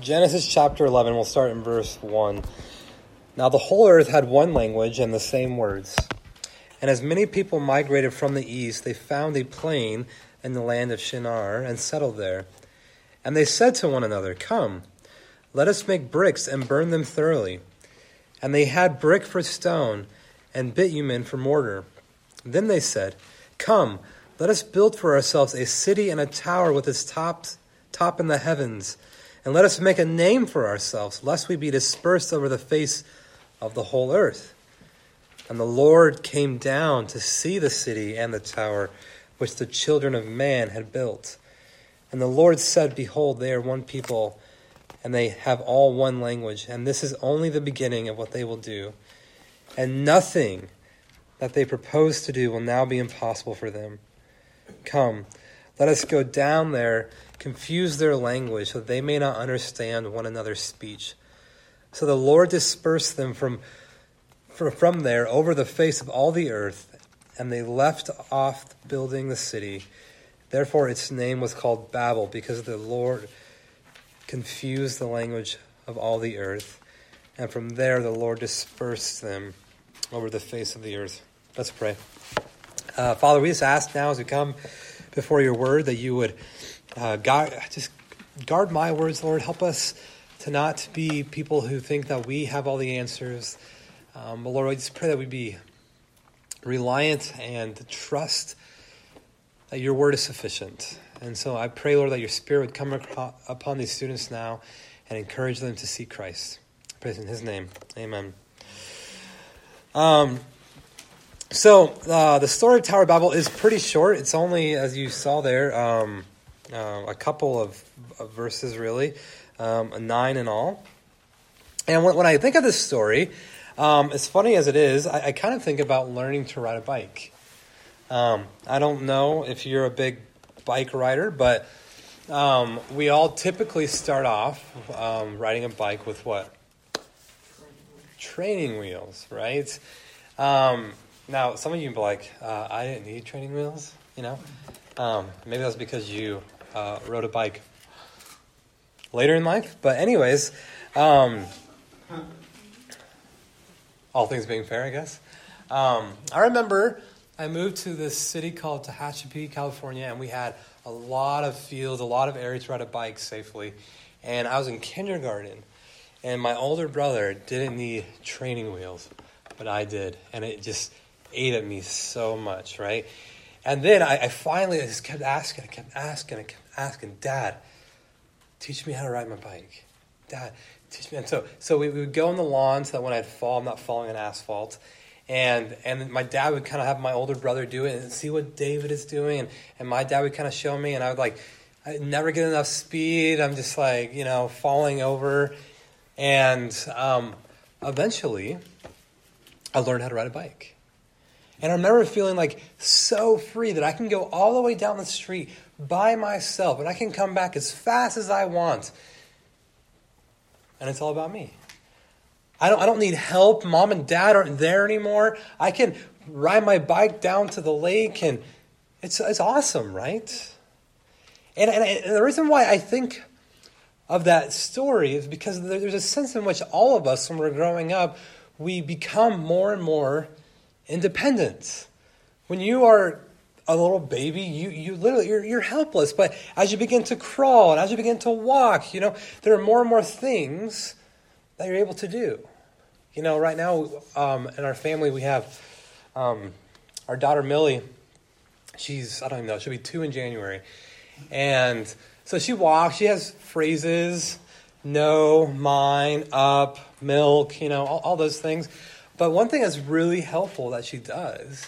Genesis chapter 11, we'll start in verse 1. Now the whole earth had one language and the same words. And as many people migrated from the east, they found a plain in the land of Shinar and settled there. And they said to one another, Come, let us make bricks and burn them thoroughly. And they had brick for stone and bitumen for mortar. Then they said, Come, let us build for ourselves a city and a tower with its top, top in the heavens and let us make a name for ourselves, lest we be dispersed over the face of the whole earth. And the Lord came down to see the city and the tower which the children of man had built. And the Lord said, Behold, they are one people, and they have all one language, and this is only the beginning of what they will do. And nothing that they propose to do will now be impossible for them. Come, let us go down there confuse their language so that they may not understand one another's speech. So the Lord dispersed them from, from there over the face of all the earth, and they left off building the city. Therefore, its name was called Babel, because the Lord confused the language of all the earth. And from there, the Lord dispersed them over the face of the earth. Let's pray. Uh, Father, we just ask now as we come before your word that you would uh, just guard my words, Lord. Help us to not be people who think that we have all the answers. Um, but Lord, I just pray that we be reliant and trust that your word is sufficient. And so I pray, Lord, that your spirit would come upon these students now and encourage them to see Christ. Praise in his name. Amen. Um, so uh, the story of Tower of Babel is pretty short. It's only, as you saw there, um, uh, a couple of, of, verses, really, um, nine in all. And when, when, I think of this story, um, as funny as it is, I, I, kind of think about learning to ride a bike. Um, I don't know if you're a big bike rider, but um, we all typically start off um, riding a bike with what? Training wheels, right? Now, some of you be like, uh, I didn't need training wheels, you know? maybe that's because you uh, rode a bike later in life. But, anyways, um, all things being fair, I guess. Um, I remember I moved to this city called Tehachapi, California, and we had a lot of fields, a lot of areas to ride a bike safely. And I was in kindergarten, and my older brother didn't need training wheels, but I did. And it just ate at me so much, right? And then I, I finally just kept asking, I kept asking, I kept asking, Dad, teach me how to ride my bike. Dad, teach me. And so, so we, we would go on the lawn so that when I'd fall, I'm not falling on asphalt. And, and my dad would kind of have my older brother do it and see what David is doing. And, and my dad would kind of show me, and I would like, I never get enough speed. I'm just like, you know, falling over. And um, eventually, I learned how to ride a bike. And I remember feeling like so free that I can go all the way down the street by myself and I can come back as fast as I want. And it's all about me. I don't, I don't need help. Mom and dad aren't there anymore. I can ride my bike down to the lake and it's, it's awesome, right? And, and, and the reason why I think of that story is because there's a sense in which all of us, when we're growing up, we become more and more independence. When you are a little baby, you, you literally, you're, you're helpless. But as you begin to crawl and as you begin to walk, you know, there are more and more things that you're able to do. You know, right now um, in our family, we have um, our daughter Millie. She's, I don't even know, she'll be two in January. And so she walks, she has phrases no, mine, up, milk, you know, all, all those things. But one thing that's really helpful that she does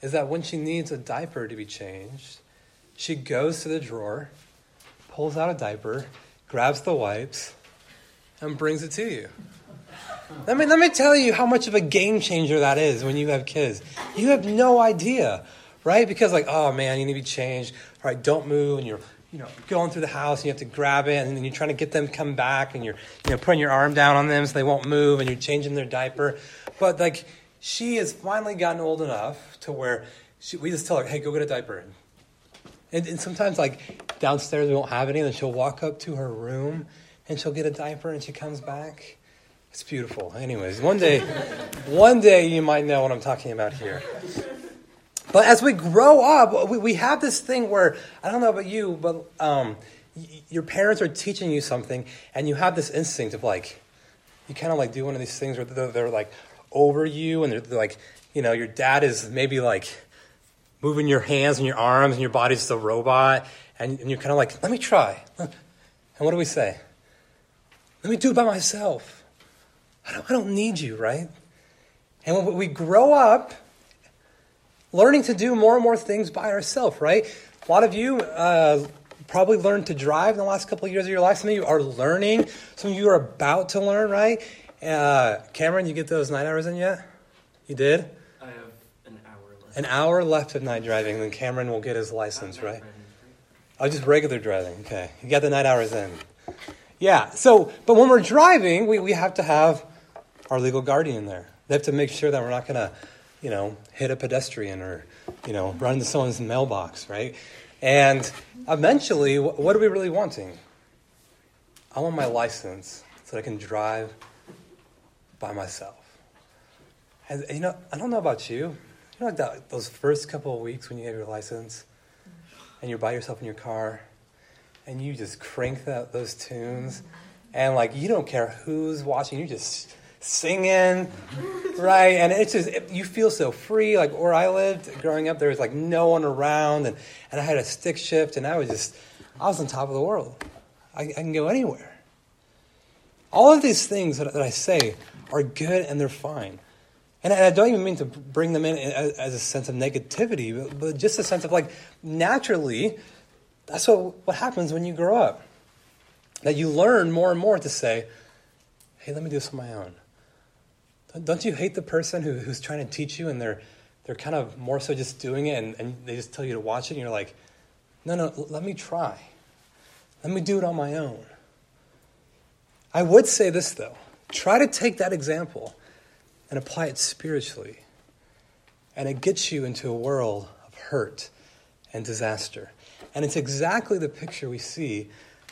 is that when she needs a diaper to be changed, she goes to the drawer, pulls out a diaper, grabs the wipes, and brings it to you. Let me, let me tell you how much of a game changer that is when you have kids. You have no idea, right? Because, like, oh man, you need to be changed. All right, don't move. And you're you know, going through the house and you have to grab it and then you're trying to get them to come back and you're, you know, putting your arm down on them so they won't move and you're changing their diaper. But like, she has finally gotten old enough to where she, we just tell her, hey, go get a diaper. And, and sometimes, like, downstairs we won't have any, and then she'll walk up to her room and she'll get a diaper and she comes back. It's beautiful. Anyways, one day, one day you might know what I'm talking about here. But as we grow up, we, we have this thing where, I don't know about you, but um, y- your parents are teaching you something, and you have this instinct of like, you kind of like do one of these things where they're, they're like over you, and they're, they're like, you know, your dad is maybe like moving your hands and your arms, and your body's a robot, and, and you're kind of like, let me try. And what do we say? Let me do it by myself. I don't, I don't need you, right? And when we grow up, learning to do more and more things by ourselves, right? A lot of you uh, probably learned to drive in the last couple of years of your life. Some of you are learning. Some of you are about to learn, right? Uh, Cameron, you get those night hours in yet? You did? I have an hour left. An hour left of night driving, then Cameron will get his license, right? Oh, just regular driving. Okay. You got the night hours in. Yeah. So, but when we're driving, we, we have to have our legal guardian there. They have to make sure that we're not going to, you know, hit a pedestrian or, you know, run into someone's mailbox, right? And eventually, what are we really wanting? I want my license so that I can drive by myself. And, you know, I don't know about you. You know, like that, those first couple of weeks when you have your license and you're by yourself in your car and you just crank that, those tunes and like you don't care who's watching, you're just singing, right? And it's just, it, you feel so free. Like where I lived growing up, there was like no one around and, and I had a stick shift and I was just, I was on top of the world. I, I can go anywhere. All of these things that, that I say are good and they're fine. And I don't even mean to bring them in as a sense of negativity, but, but just a sense of like, naturally, that's what, what happens when you grow up. That you learn more and more to say, hey, let me do this on my own. Don't- you hate the person who, who's trying to teach you and they're, they're kind of more so just doing it and, and they just tell you to watch it and you're like, no, no, let me try. Let me do it on my own. I would say this though try to take that example and apply it spiritually. And it gets you into a world of hurt and disaster. And it's exactly the picture we see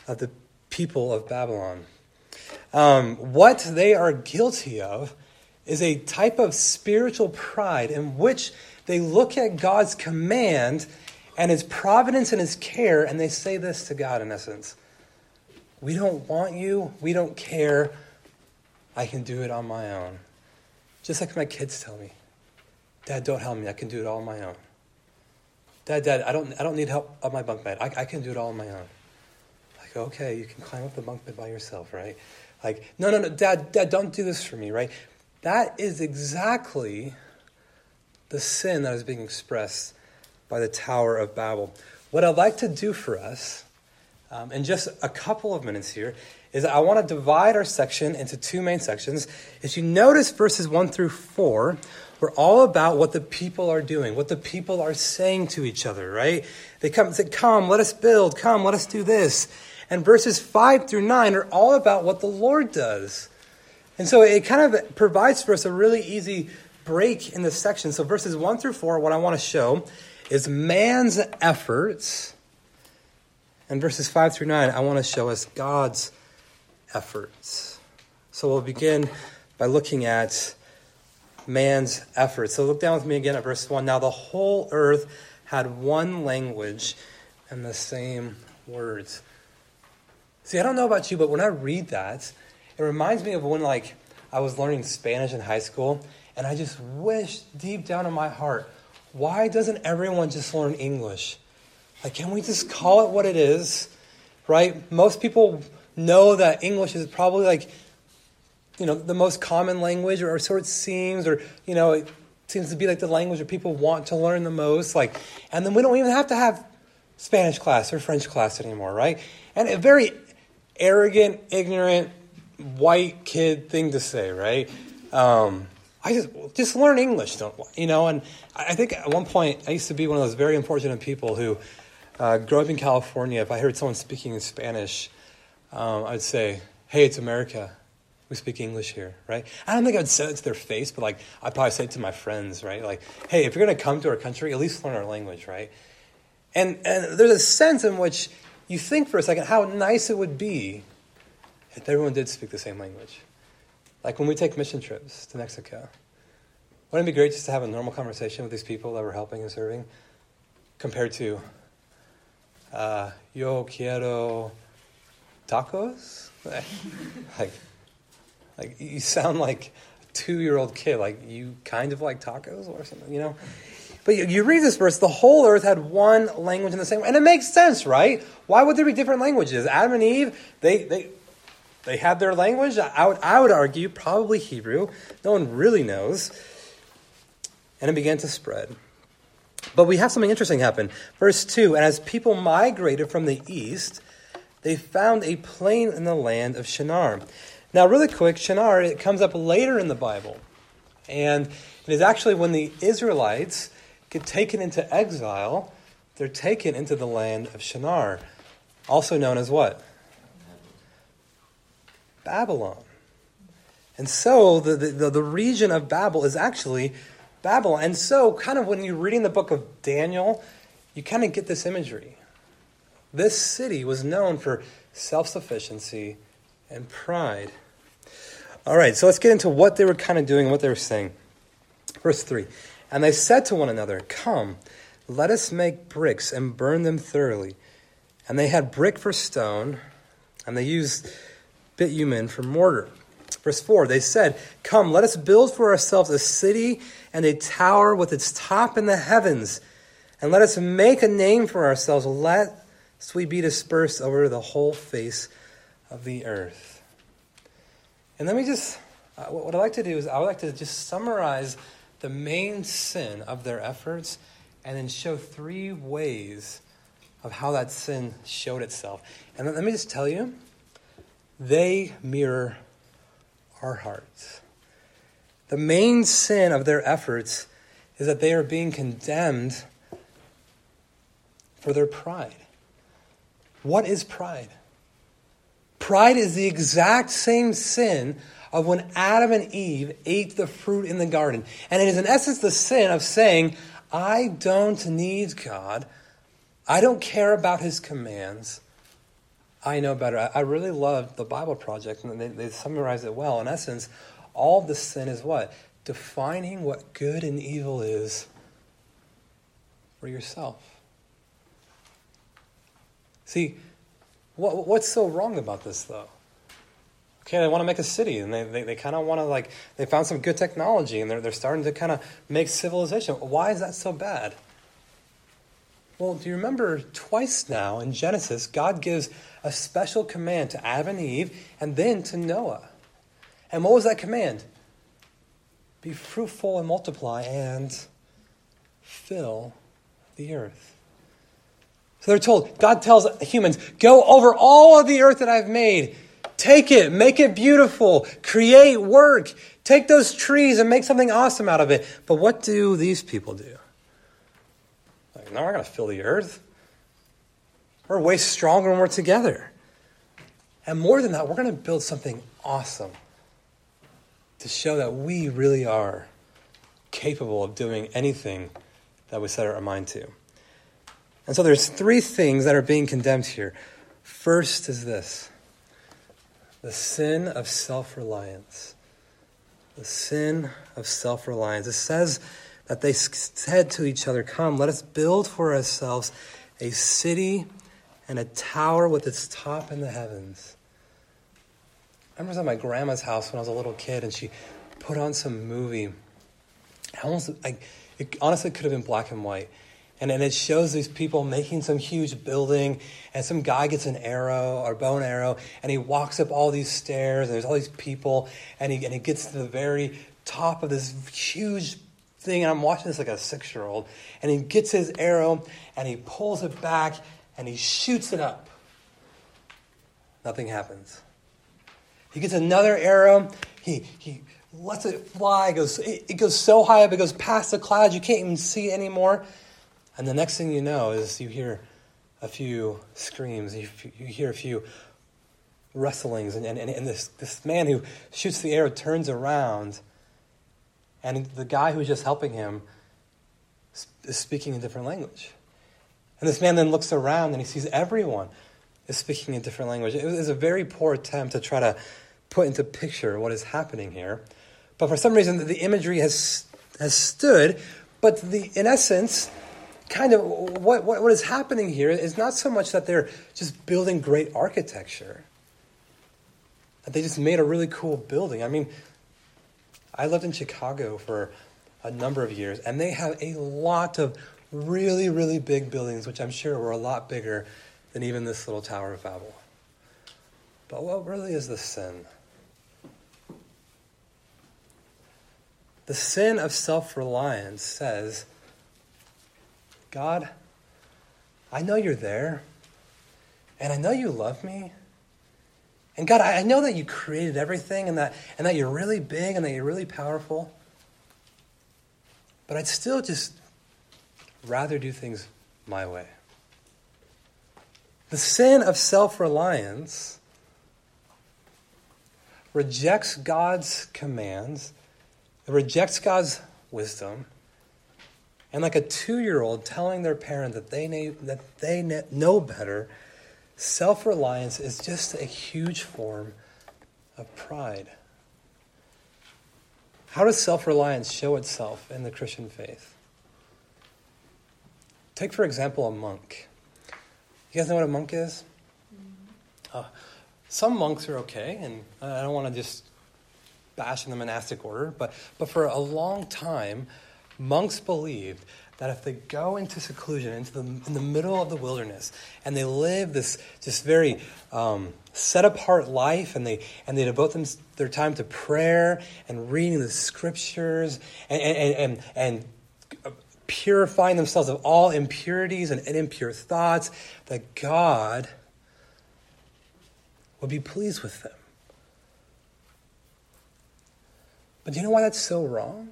of the people of Babylon. Um, what they are guilty of is a type of spiritual pride in which they look at God's command and his providence and his care, and they say this to God in essence We don't want you, we don't care, I can do it on my own. Just like my kids tell me, Dad, don't help me, I can do it all on my own. Dad, Dad, I don't, I don't need help on my bunk bed. I, I can do it all on my own. Like, okay, you can climb up the bunk bed by yourself, right? Like, no, no, no, Dad, Dad, don't do this for me, right? That is exactly the sin that is being expressed by the Tower of Babel. What I'd like to do for us um, in just a couple of minutes here is I want to divide our section into two main sections. If you notice verses 1 through 4, we're all about what the people are doing, what the people are saying to each other, right? They come and say, Come, let us build, come, let us do this. And verses 5 through 9 are all about what the Lord does. And so it kind of provides for us a really easy break in this section. So verses 1 through 4, what I want to show is man's efforts. And verses 5 through 9, I want to show us God's efforts. So we'll begin by looking at man's efforts. So look down with me again at verse 1. Now the whole earth had one language and the same words. See, I don't know about you, but when I read that, it reminds me of when like I was learning Spanish in high school, and I just wish deep down in my heart, why doesn't everyone just learn English? Like, can we just call it what it is? Right? Most people know that English is probably like, you know, the most common language, or so it seems, or, you know, it seems to be like the language that people want to learn the most. Like, and then we don't even have to have Spanish class or French class anymore, right? And a very arrogant, ignorant, white kid thing to say, right? Um, I just just learn English, don't you know? And I think at one point I used to be one of those very unfortunate people who, uh, grew up in California. If I heard someone speaking in Spanish, um, I'd say, "Hey, it's America. We speak English here, right?" I don't think I'd say it to their face, but like I'd probably say it to my friends, right? Like, "Hey, if you're going to come to our country, at least learn our language, right?" And and there's a sense in which you think for a second how nice it would be if everyone did speak the same language. Like when we take mission trips to Mexico, wouldn't it be great just to have a normal conversation with these people that we're helping and serving compared to uh, yo quiero tacos? like, like you sound like a two-year-old kid. Like you kind of like tacos or something, you know? But you, you read this verse, the whole earth had one language in the same. And it makes sense, right? Why would there be different languages? Adam and Eve, they, they, they had their language. I would, I would argue probably Hebrew. No one really knows. And it began to spread. But we have something interesting happen. Verse 2 And as people migrated from the east, they found a plain in the land of Shinar. Now, really quick, Shinar, it comes up later in the Bible. And it is actually when the Israelites get taken into exile, they're taken into the land of Shinar, also known as what? Babylon. And so the, the, the region of Babel is actually Babylon. And so, kind of when you're reading the book of Daniel, you kind of get this imagery. This city was known for self sufficiency and pride. All right, so let's get into what they were kind of doing and what they were saying. Verse 3 And they said to one another, Come, let us make bricks and burn them thoroughly. And they had brick for stone, and they used bitumen for mortar. Verse 4 They said, Come, let us build for ourselves a city and a tower with its top in the heavens, and let us make a name for ourselves, lest we be dispersed over the whole face of the earth. And let me just, uh, what I'd like to do is, I would like to just summarize the main sin of their efforts and then show three ways of how that sin showed itself. And let me just tell you, they mirror our hearts. The main sin of their efforts is that they are being condemned for their pride. What is pride? Pride is the exact same sin of when Adam and Eve ate the fruit in the garden. And it is, in essence, the sin of saying, I don't need God. I don't care about his commands. I know better. I really love the Bible Project, and they, they summarize it well. In essence, all the sin is what? Defining what good and evil is for yourself. See, what, what's so wrong about this, though? Okay, they want to make a city, and they, they, they kind of want to, like, they found some good technology, and they're, they're starting to kind of make civilization. Why is that so bad? Well, do you remember twice now in Genesis, God gives a special command to Adam and Eve and then to Noah. And what was that command? Be fruitful and multiply and fill the earth. So they're told, God tells humans, go over all of the earth that I've made. Take it, make it beautiful, create work, take those trees and make something awesome out of it. But what do these people do? Like, no, we're going to fill the earth. We're way stronger when we're together. And more than that, we're going to build something awesome to show that we really are capable of doing anything that we set our mind to. And so there's three things that are being condemned here. First is this the sin of self reliance. The sin of self reliance. It says that they said to each other, Come, let us build for ourselves a city and a tower with its top in the heavens. I remember I was at my grandma's house when I was a little kid, and she put on some movie. I almost, I, it honestly could have been black and white. And then it shows these people making some huge building, and some guy gets an arrow or bow and arrow, and he walks up all these stairs, and there's all these people, and he, and he gets to the very top of this huge thing, and I'm watching this like a six year old, and he gets his arrow, and he pulls it back, and he shoots it up. Nothing happens. He gets another arrow, he, he lets it fly, it goes, it, it goes so high up, it goes past the clouds, you can't even see it anymore. And the next thing you know is you hear a few screams, you, you hear a few rustlings, and, and, and this, this man who shoots the arrow turns around, and the guy who's just helping him is speaking a different language. And this man then looks around and he sees everyone. is speaking a different language. It was a very poor attempt to try to put into picture what is happening here. But for some reason, the imagery has, has stood. But the, in essence, kind of what, what, what is happening here is not so much that they're just building great architecture, that they just made a really cool building. I mean, I lived in Chicago for a number of years, and they have a lot of really, really big buildings, which I'm sure were a lot bigger than even this little Tower of Babel. But what really is the sin? The sin of self reliance says, God, I know you're there, and I know you love me. And God, I know that you created everything and that, and that you're really big and that you're really powerful. But I'd still just rather do things my way. The sin of self reliance rejects God's commands, it rejects God's wisdom, and like a two year old telling their parent that they, know, that they know better, self reliance is just a huge form of pride. How does self reliance show itself in the Christian faith? Take, for example, a monk. You guys know what a monk is? Uh, some monks are okay, and I don't want to just bash in the monastic order, but, but for a long time, monks believed that if they go into seclusion, into the, in the middle of the wilderness, and they live this just very um, set apart life, and they, and they devote them, their time to prayer and reading the scriptures and, and, and, and purifying themselves of all impurities and impure thoughts, that God would be pleased with them. But do you know why that's so wrong?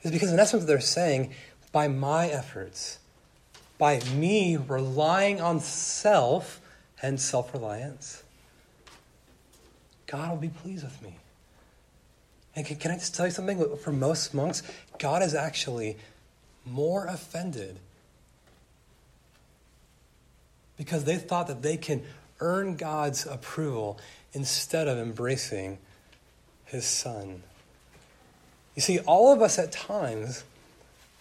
It's because, in essence, they're saying, by my efforts, by me relying on self, and self reliance, God will be pleased with me. And can, can I just tell you something? For most monks, God is actually more offended because they thought that they can earn God's approval instead of embracing his son. You see, all of us at times,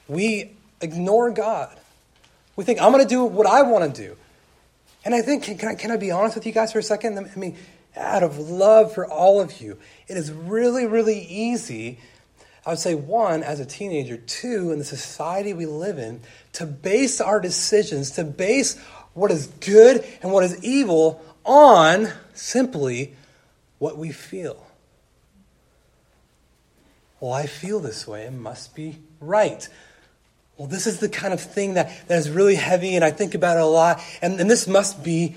we ignore God. We think, I'm going to do what I want to do. And I think, can, can, I, can I be honest with you guys for a second? I mean, out of love for all of you. It is really, really easy, I would say, one, as a teenager, two, in the society we live in, to base our decisions, to base what is good and what is evil on simply what we feel. Well, I feel this way. It must be right. Well, this is the kind of thing that, that is really heavy, and I think about it a lot, and, and this must be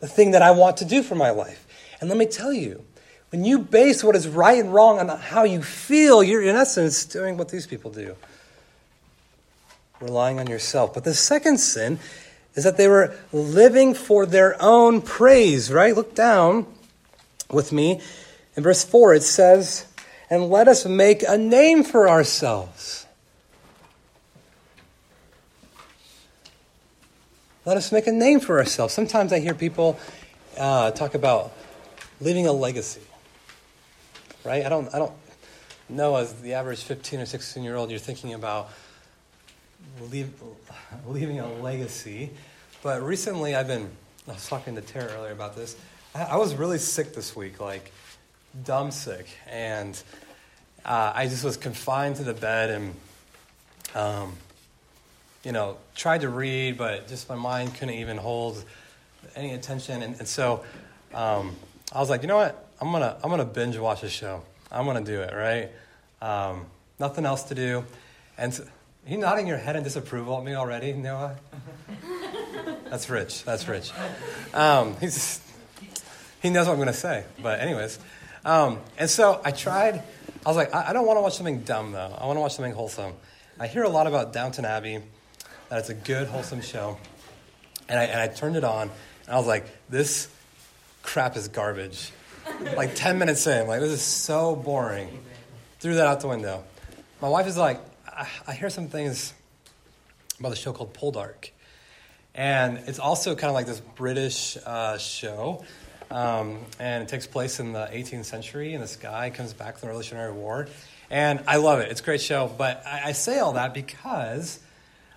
the thing that I want to do for my life. And let me tell you, when you base what is right and wrong on how you feel, you're in essence doing what these people do relying on yourself. But the second sin is that they were living for their own praise, right? Look down with me. In verse 4, it says, And let us make a name for ourselves. Let us make a name for ourselves. Sometimes I hear people uh, talk about leaving a legacy. Right? I don't, I don't know as the average 15 or 16 year old you're thinking about leave, leaving a legacy. But recently I've been, I was talking to Tara earlier about this. I, I was really sick this week, like dumb sick. And uh, I just was confined to the bed and, um, you know, tried to read, but just my mind couldn't even hold any attention. And, and so um, I was like, you know what? I'm gonna I'm gonna binge watch a show. I'm gonna do it right. Um, nothing else to do, and so, you nodding your head in disapproval at me already, Noah. That's rich. That's rich. Um, he's he knows what I'm gonna say. But anyways, um, and so I tried. I was like, I, I don't want to watch something dumb though. I want to watch something wholesome. I hear a lot about Downton Abbey, that it's a good wholesome show, and I and I turned it on, and I was like, this crap is garbage. like 10 minutes in, like, this is so boring. Threw that out the window. My wife is like, I, I hear some things about the show called Poldark. And it's also kind of like this British uh, show. Um, and it takes place in the 18th century, and this guy comes back from the Revolutionary War. And I love it. It's a great show. But I, I say all that because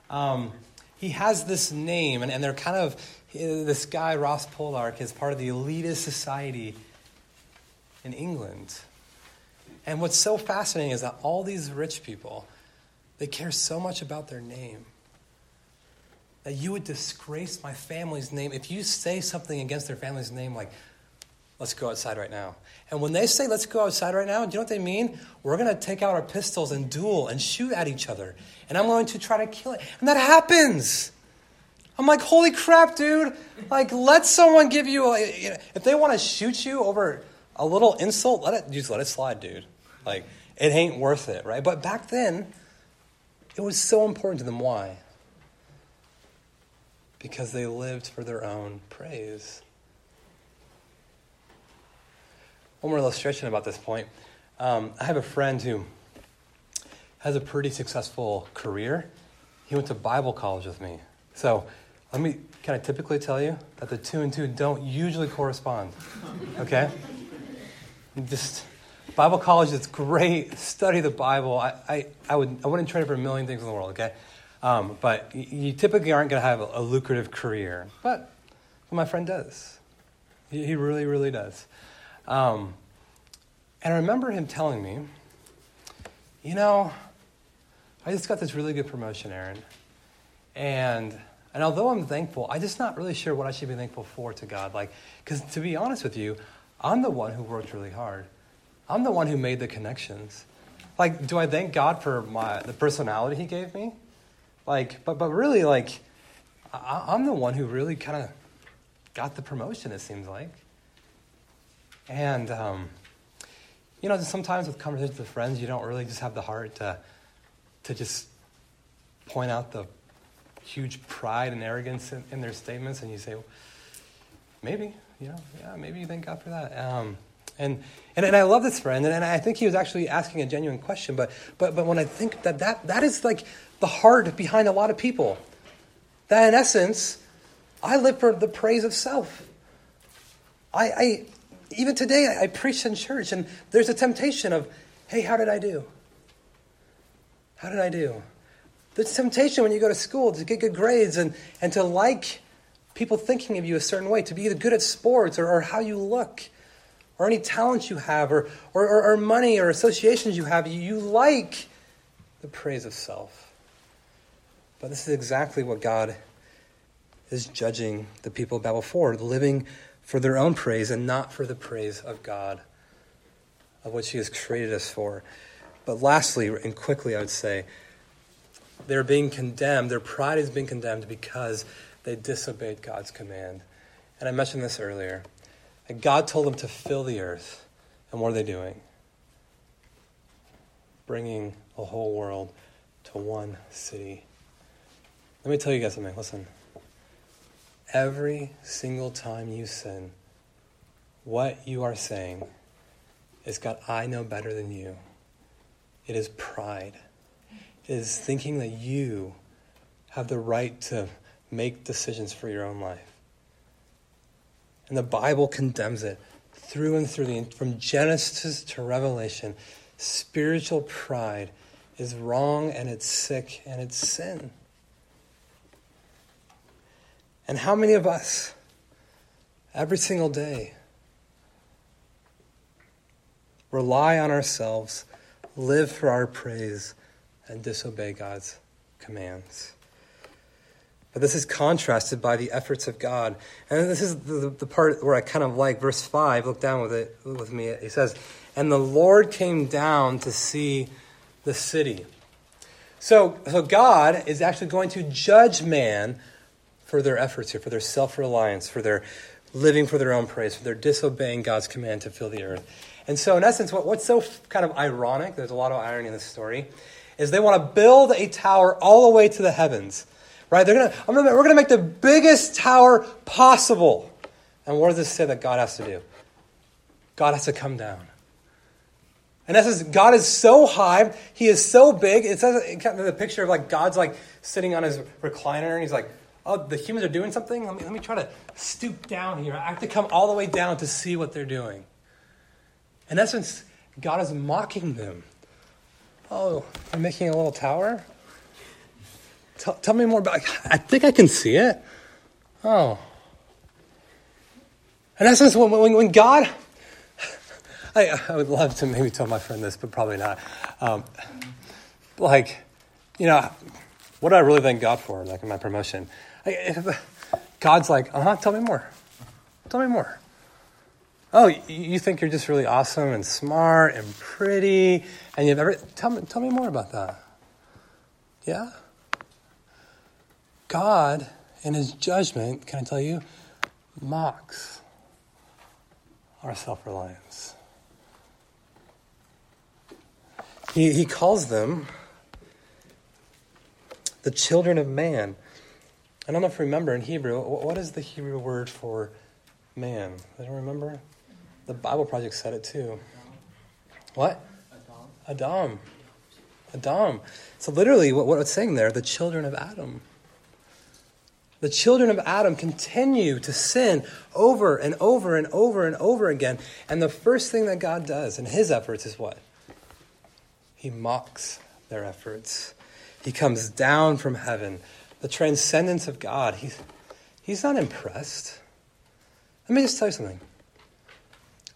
um, he has this name, and, and they're kind of, this guy, Ross Poldark, is part of the elitist society in England. And what's so fascinating is that all these rich people, they care so much about their name that you would disgrace my family's name. If you say something against their family's name like let's go outside right now. And when they say let's go outside right now do you know what they mean? We're going to take out our pistols and duel and shoot at each other. And i'm going to try to kill it. And that happens. I'm like holy crap dude. Like let someone give you a, if they want to shoot you over a little insult let it just let it slide dude. Like it ain't worth it right? But back then it was so important to them. Why because they lived for their own praise. One more illustration about this point. Um, I have a friend who has a pretty successful career. He went to Bible college with me. So let me kind of typically tell you that the two and two don't usually correspond. Okay? Just Bible college is great. Study the Bible. I, I, I, would, I wouldn't trade it for a million things in the world, okay? Um, but you typically aren't going to have a, lucrative career. But my friend does. He, he really, really does. Um, and I remember him telling me, you know, I just got this really good promotion, Aaron. And, and although I'm thankful, I'm just not really sure what I should be thankful for to God. Like, because to be honest with you, I'm the one who worked really hard. I'm the one who made the connections. Like, do I thank God for my, the personality He gave me? Like, but, but really, like, I, I'm the one who really kind of got the promotion, it seems like. And, um, you know, sometimes with conversations with friends, you don't really just have the heart to, to just point out the huge pride and arrogance in, in their statements, and you say, maybe, you know, yeah, maybe you thank God for that. Um, and, and, and I love this friend, and, and I think he was actually asking a genuine question, but, but, but when I think that, that that is like the heart behind a lot of people. That in essence, I live for the praise of self. I, I even today I, I preach in church, and there's a temptation of, hey, how did I do? How did I do? There's temptation when you go to school to get good grades and, and to like people thinking of you a certain way, to be good at sports or, or how you look, or any talents you have, or, or, or, or money or associations you have. You, you like the praise of self. But this is exactly what God is judging the people of Babel for, living for their own praise and not for the praise of God, of which He has created us for. But lastly, and quickly, I would say, they're being condemned, their pride is being condemned because they disobeyed God's command. And I mentioned this earlier. And God told them to fill the earth. And what are they doing? Bringing the whole world to one city. Let me tell you guys something. Listen. Every single time you sin, what you are saying is God, I know better than you. It is pride. It is thinking that you have the right to make decisions for your own life. And the Bible condemns it through and through, from Genesis to Revelation. Spiritual pride is wrong and it's sick and it's sin. And how many of us, every single day, rely on ourselves, live for our praise, and disobey God's commands? But this is contrasted by the efforts of God. And this is the, the part where I kind of like verse 5. Look down with it with me. He says, And the Lord came down to see the city. So, so God is actually going to judge man for their efforts here, for their self reliance, for their living for their own praise, for their disobeying God's command to fill the earth. And so, in essence, what, what's so kind of ironic, there's a lot of irony in this story, is they want to build a tower all the way to the heavens. Right? They're gonna, gonna, we're going to make the biggest tower possible. And what does this say that God has to do? God has to come down. and In essence, God is so high, He is so big. It says the picture of like God's like sitting on his recliner and He's like, oh, the humans are doing something? Let me, let me try to stoop down here. I have to come all the way down to see what they're doing. In essence, God is mocking them. Oh, they're making a little tower? Tell, tell me more about I think I can see it. Oh. In essence, when, when, when God, I, I would love to maybe tell my friend this, but probably not. Um, like, you know, what do I really thank God for, like my promotion? God's like, uh huh, tell me more. Tell me more. Oh, you think you're just really awesome and smart and pretty, and you've ever tell me tell me more about that. Yeah. God, in His judgment, can I tell you, mocks our self reliance. He, he calls them the children of man. I don't know if you remember in Hebrew, what is the Hebrew word for man? I don't remember. The Bible Project said it too. What? Adam. Adam. Adam. So literally, what, what it's saying there, the children of Adam. The children of Adam continue to sin over and over and over and over again. And the first thing that God does in his efforts is what? He mocks their efforts. He comes down from heaven. The transcendence of God. He's, he's not impressed. Let me just tell you something.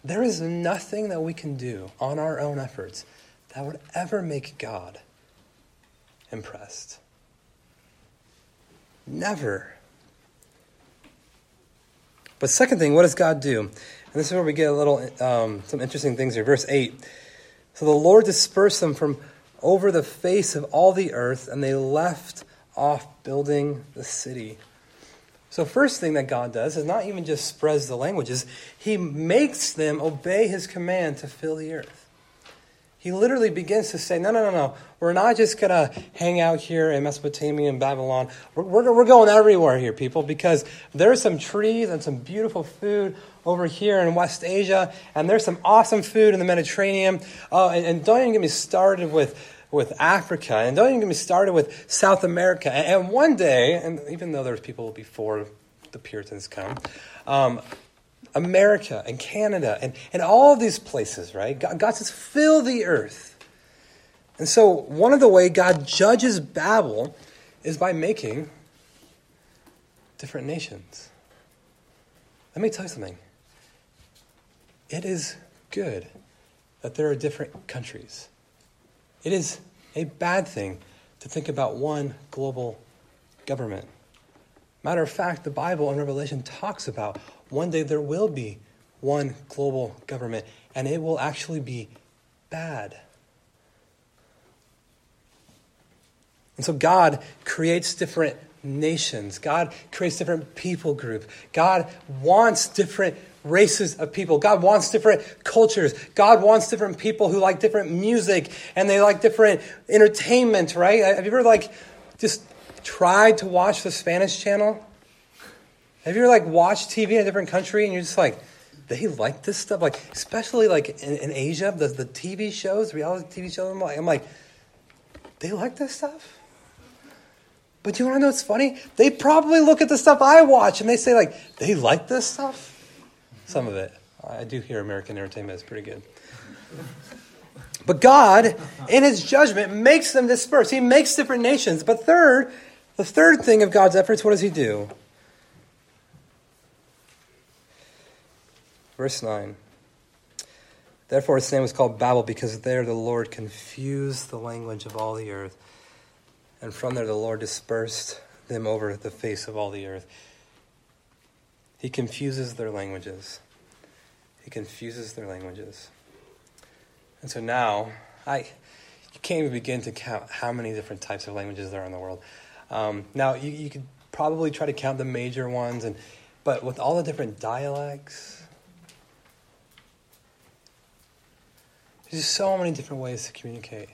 There is nothing that we can do on our own efforts that would ever make God impressed. Never. But second thing, what does God do? And this is where we get a little um, some interesting things here. Verse eight. So the Lord dispersed them from over the face of all the earth, and they left off building the city. So, first thing that God does is not even just spreads the languages, He makes them obey His command to fill the earth. He literally begins to say, No, no, no, no. We're not just going to hang out here in Mesopotamia and Babylon. We're, we're, we're going everywhere here, people, because there's some trees and some beautiful food over here in West Asia, and there's some awesome food in the Mediterranean. Oh, and, and don't even get me started with with Africa, and don't even get me started with South America. And, one day, and even though there's people before the Puritans come, um, America and Canada and, and all these places, right? God, God says, fill the earth. And so, one of the way God judges Babel is by making different nations. Let me tell you something. It is good that there are different countries. It is a bad thing to think about one global government. Matter of fact, the Bible in Revelation talks about one day there will be one global government, and it will actually be bad. And so God creates different nations. God creates different people groups. God wants different races of people. God wants different cultures. God wants different people who like different music and they like different entertainment, right? Uh, have you ever like just tried to watch the Spanish channel? Have you ever like watched TV in a different country and you're just like, they like this stuff? Like, especially like in, in Asia, the, the TV shows, reality TV shows, I'm like, I'm like, they like this stuff? But you want to know what's funny? They probably look at the stuff I watch and they say, like, they like this stuff? Some of it. I do hear American entertainment is pretty good. But God, in his judgment, makes them disperse. He makes different nations. But third, the third thing of God's efforts, what does he do? Verse 9. Therefore, its name was called Babel, because there the Lord confused the language of all the earth. And from there the Lord dispersed them over the face of all the earth. He confuses their languages. He confuses their languages. And so now, I you can't even begin to count how many different types of languages there are in the world. Um, now, you, you could probably try to count the major ones, and but with all the different dialects, there's so many different ways to communicate.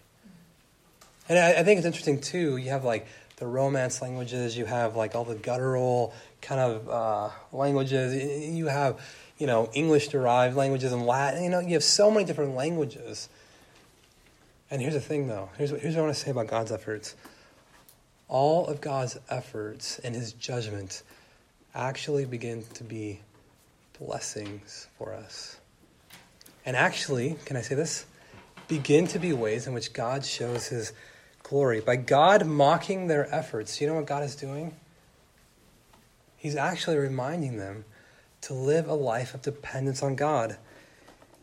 And I, I think it's interesting too. You have like the Romance languages. You have like all the guttural kind of uh, languages. You have, you know, English derived languages and Latin. You know, you have so many different languages. And here's the thing, though. Here's what, here's what I want to say about God's efforts. all of God's efforts and his judgment actually begin to be blessings for us. And actually, can I say this? Begin to be ways in which God shows his glory. By God mocking their efforts, you know what God is doing? He's actually reminding them to live a life of dependence on God.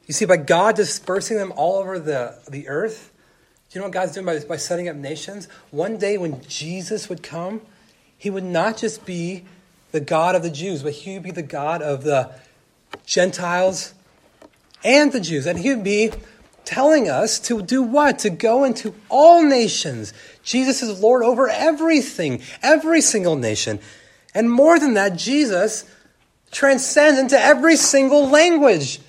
You see, by God dispersing them all over the, the earth, you know what God's doing by, by setting up nations? One day when Jesus would come, he would not just be the God of the Jews, but he would be the God of the Gentiles and the Jews. And he would be telling us to do what? To go into all nations. Jesus is Lord over everything, every single nation. And more than that, Jesus transcends into every single language.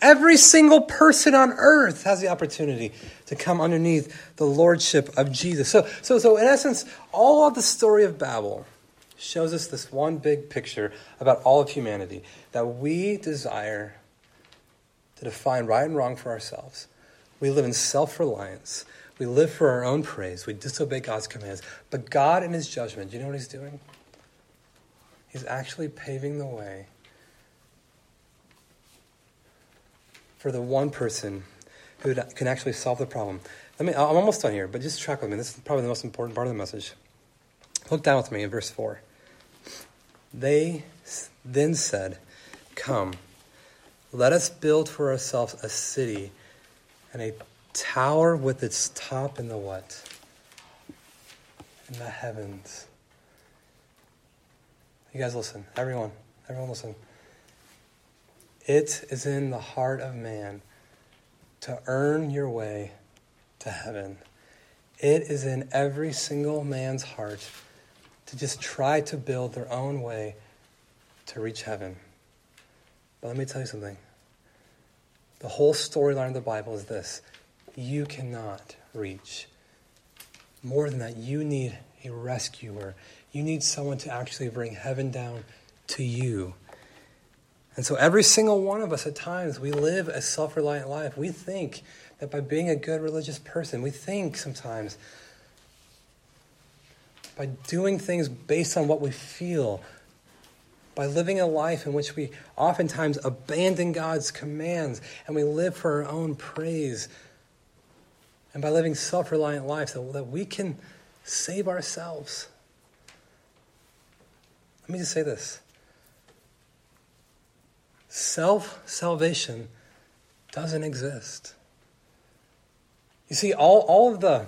Every single person on earth has the opportunity to come underneath the lordship of Jesus. So, so, so in essence, all of the story of Babel shows us this one big picture about all of humanity that we desire to define right and wrong for ourselves. We live in self reliance. We live for our own praise. We disobey God's commands. But God, in His judgment, do you know what He's doing? He's actually paving the way for the one person who can actually solve the problem. Let me, I'm almost done here, but just track with me. This is probably the most important part of the message. Look down with me in verse 4. They then said, Come, let us build for ourselves a city and a tower with its top in the what? In the heavens. You guys listen. Everyone. Everyone listen. It is in the heart of man to earn your way to heaven. It is in every single man's heart to just try to build their own way to reach heaven. But let me tell you something. The whole storyline of the Bible is this you cannot reach. More than that, you need a rescuer. You need someone to actually bring heaven down to you. And so, every single one of us at times, we live a self reliant life. We think that by being a good religious person, we think sometimes by doing things based on what we feel, by living a life in which we oftentimes abandon God's commands and we live for our own praise, and by living self reliant lives, that, that we can save ourselves. Let me just say this self salvation doesn't exist. You see, all, all of the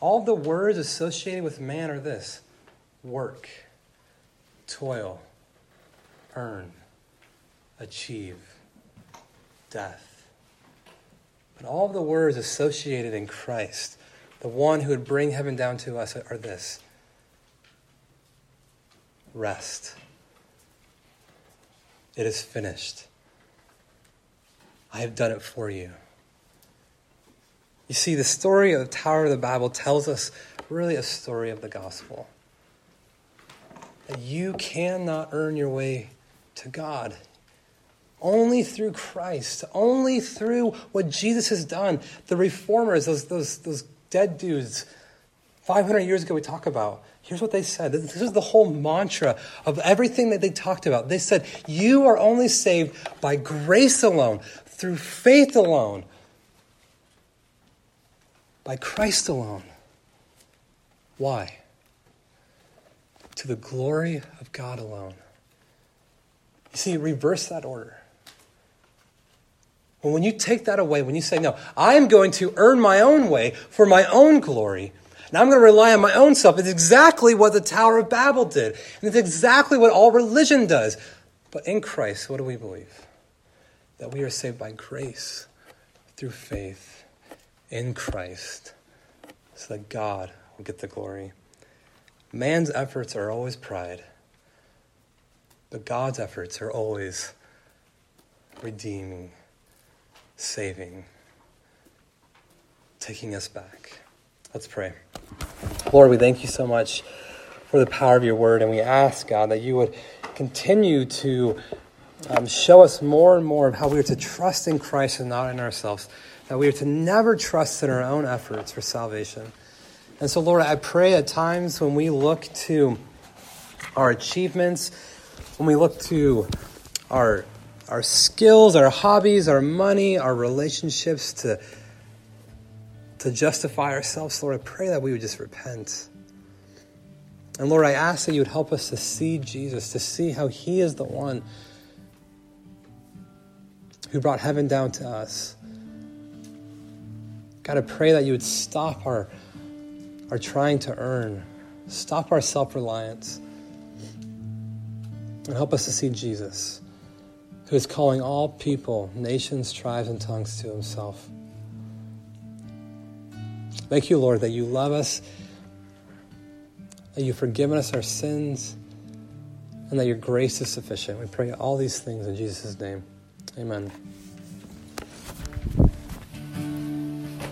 all of the words associated with man are this work, toil, earn, achieve, death. But all the words associated in Christ, the one who would bring heaven down to us, are this rest it is finished. I have done it for you. You see, the story of the Tower of the Babel tells us really a story of the gospel. That you cannot earn your way to God. Only through Christ, only through what Jesus has done. The reformers, those, those, those dead dudes, 500 years ago, we talk about. Here's what they said. This is the whole mantra of everything that they talked about. They said, You are only saved by grace alone, through faith alone, by Christ alone. Why? To the glory of God alone. You see, reverse that order. When you take that away, when you say, No, I'm going to earn my own way for my own glory, now I'm going to rely on my own self. It's exactly what the Tower of Babel did. And it's exactly what all religion does. But in Christ, what do we believe? That we are saved by grace through faith in Christ so that God will get the glory. Man's efforts are always pride, but God's efforts are always redeeming, saving, taking us back. Let's pray. Lord, we thank you so much for the power of your word, and we ask, God, that you would continue to um, show us more and more of how we are to trust in Christ and not in ourselves, that we are to never trust in our own efforts for salvation. And so, Lord, I pray at times when we look to our achievements, when we look to our, our skills, our hobbies, our money, our relationships to, to justify ourselves, Lord, I pray that we would just repent. And Lord, I ask that you would help us to see Jesus, to see how he is the one who brought heaven down to us. God, I pray that you would stop our, our trying to earn, stop our self reliance, and help us to see Jesus, who is calling all people, nations, tribes, and tongues to himself. Thank you, Lord, that you love us, that you've forgiven us our sins, and that your grace is sufficient. We pray all these things in Jesus' name. Amen.